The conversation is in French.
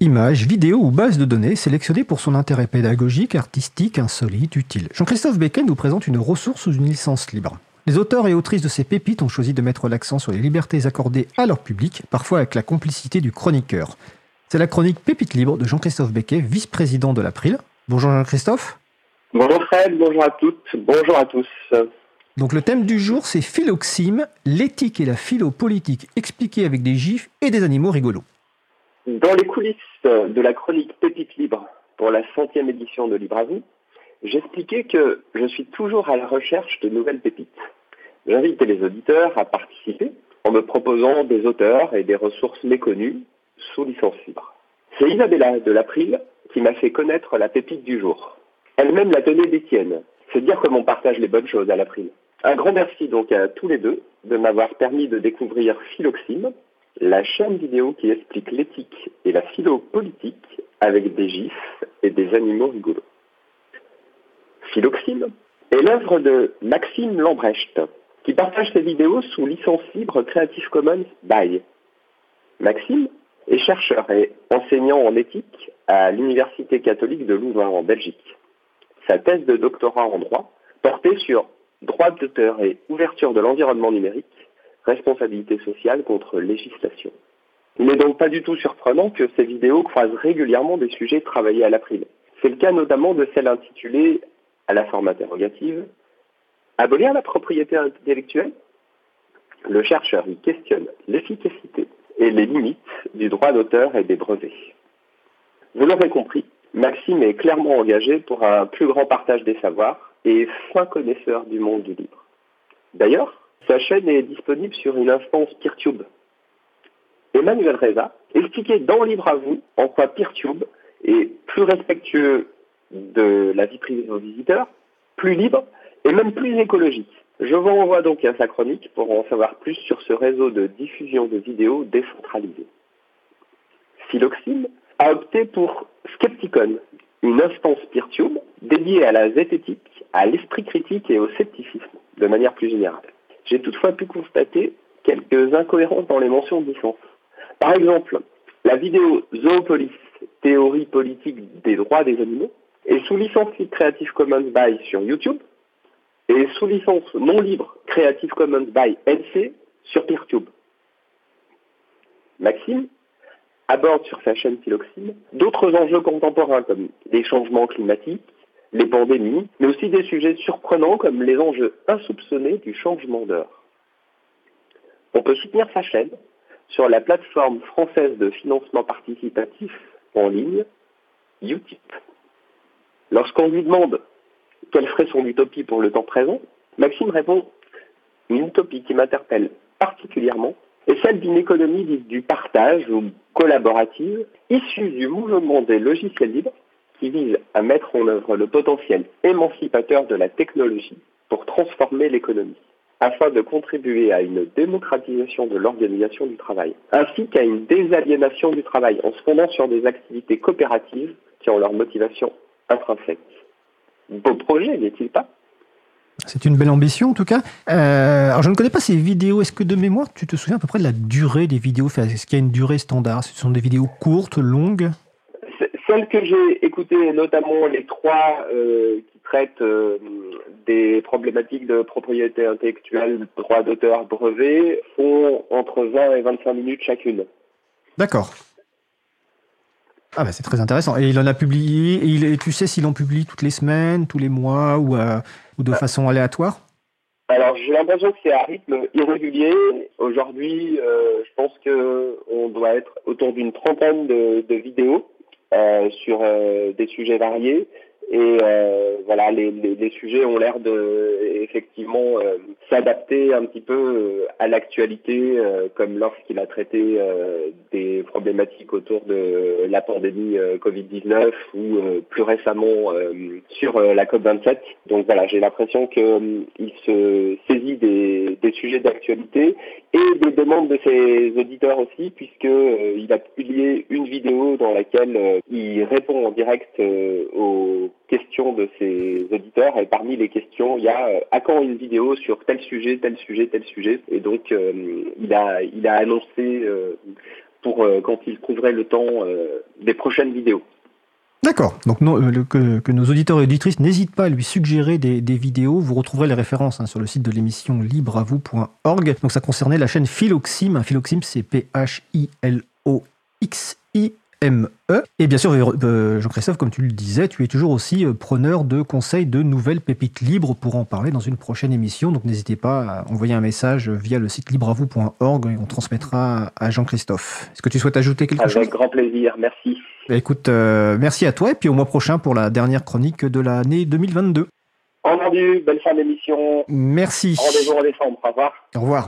images, vidéos ou bases de données sélectionnées pour son intérêt pédagogique, artistique, insolite, utile. Jean-Christophe Becquet nous présente une ressource sous une licence libre. Les auteurs et autrices de ces pépites ont choisi de mettre l'accent sur les libertés accordées à leur public, parfois avec la complicité du chroniqueur. C'est la chronique Pépite libre de Jean-Christophe Becquet, vice-président de l'April. Bonjour Jean-Christophe. Bonjour Fred, bonjour à toutes, bonjour à tous. Donc le thème du jour, c'est philoxime, l'éthique et la philopolitique expliquée avec des gifs et des animaux rigolos. Dans les coulisses de la chronique Pépite Libre pour la centième édition de Libre à vous, j'expliquais que je suis toujours à la recherche de nouvelles pépites. J'invite les auditeurs à participer en me proposant des auteurs et des ressources méconnues sous licence libre. C'est Isabella de l'April qui m'a fait connaître la pépite du jour. Elle-même la tenait d'Étienne. C'est dire comment on partage les bonnes choses à l'April. Un grand merci donc à tous les deux de m'avoir permis de découvrir Philoxime, la chaîne vidéo qui explique l'éthique et la philo-politique avec des gifs et des animaux rigolos. Philoxime est l'œuvre de Maxime Lambrecht, qui partage ses vidéos sous licence libre Creative Commons by. Maxime est chercheur et enseignant en éthique à l'Université catholique de Louvain en Belgique. Sa thèse de doctorat en droit portait sur droit d'auteur et ouverture de l'environnement numérique, responsabilité sociale contre législation. Il n'est donc pas du tout surprenant que ces vidéos croisent régulièrement des sujets travaillés à l'April. C'est le cas notamment de celle intitulée à la forme interrogative Abolir la propriété intellectuelle? Le chercheur y questionne l'efficacité et les limites du droit d'auteur et des brevets. Vous l'aurez compris, Maxime est clairement engagé pour un plus grand partage des savoirs et fin connaisseur du monde du livre. D'ailleurs, sa chaîne est disponible sur une instance PeerTube. Emmanuel Reza expliquait dans Libre à vous en quoi PeerTube est plus respectueux de la vie privée de vos visiteurs, plus libre et même plus écologique. Je vous renvoie donc à sa chronique pour en savoir plus sur ce réseau de diffusion de vidéos décentralisé. Philoxime a opté pour Skepticon, une instance PeerTube dédiée à la zététique à l'esprit critique et au scepticisme, de manière plus générale. J'ai toutefois pu constater quelques incohérences dans les mentions de licence. Par exemple, la vidéo Zoopolis, théorie politique des droits des animaux, est sous licence Creative Commons by sur YouTube et sous licence non libre Creative Commons by NC sur PeerTube. Maxime aborde sur sa chaîne Philoxime d'autres enjeux contemporains comme les changements climatiques, les pandémies, mais aussi des sujets surprenants comme les enjeux insoupçonnés du changement d'heure. On peut soutenir sa chaîne sur la plateforme française de financement participatif en ligne, Utip. Lorsqu'on lui demande quelle serait son utopie pour le temps présent, Maxime répond Une utopie qui m'interpelle particulièrement est celle d'une économie du partage ou collaborative issue du mouvement des logiciels libres qui vise à mettre en œuvre le potentiel émancipateur de la technologie pour transformer l'économie, afin de contribuer à une démocratisation de l'organisation du travail, ainsi qu'à une désaliénation du travail en se fondant sur des activités coopératives qui ont leur motivation intrinsèque. Beau projet, n'est-il pas? C'est une belle ambition en tout cas. Euh, alors je ne connais pas ces vidéos. Est-ce que de mémoire, tu te souviens à peu près de la durée des vidéos? Est-ce qu'il y a une durée standard? Ce sont des vidéos courtes, longues? Celles que j'ai écoutées, notamment les trois euh, qui traitent euh, des problématiques de propriété intellectuelle, droit d'auteur, brevet, font entre 20 et 25 minutes chacune. D'accord. Ah bah c'est très intéressant. Et il en a publié, et tu sais s'il en publie toutes les semaines, tous les mois ou, euh, ou de façon aléatoire? Alors j'ai l'impression que c'est à rythme irrégulier. Aujourd'hui, je pense qu'on doit être autour d'une trentaine de vidéos sur euh, des sujets variés. Et euh, voilà, les, les, les, sujets ont l'air de effectivement s'adapter un petit peu à l'actualité, comme lorsqu'il a traité des problématiques autour de la pandémie Covid-19 ou plus récemment sur la COP27. Donc voilà, j'ai l'impression qu'il se saisit des, des sujets d'actualité et des demandes de ses auditeurs aussi, puisqu'il il a publié une vidéo dans laquelle il répond en direct euh, aux de ses auditeurs et parmi les questions, il y a euh, à quand une vidéo sur tel sujet, tel sujet, tel sujet. Et donc, euh, il a il a annoncé pour quand il trouverait le temps des prochaines vidéos. D'accord. Donc que, nos auditeurs et auditrices n'hésitent pas à lui suggérer des, vidéos. Vous retrouverez les références hein, sur le site de l'émission libreavou.org. Donc ça concernait la chaîne Philoxime. Philoxime, c'est P-H-I-L-O-X-I ME. Et bien sûr, euh, Jean-Christophe, comme tu le disais, tu es toujours aussi euh, preneur de conseils de nouvelles pépites libres pour en parler dans une prochaine émission. Donc n'hésitez pas à envoyer un message via le site libreavou.org et on transmettra à Jean-Christophe. Est-ce que tu souhaites ajouter quelque chose? Avec grand plaisir, merci. Bah, écoute, euh, merci à toi et puis au mois prochain pour la dernière chronique de l'année 2022. Entendu, belle fin d'émission. Merci. Rendez-vous en décembre, au revoir. Au revoir.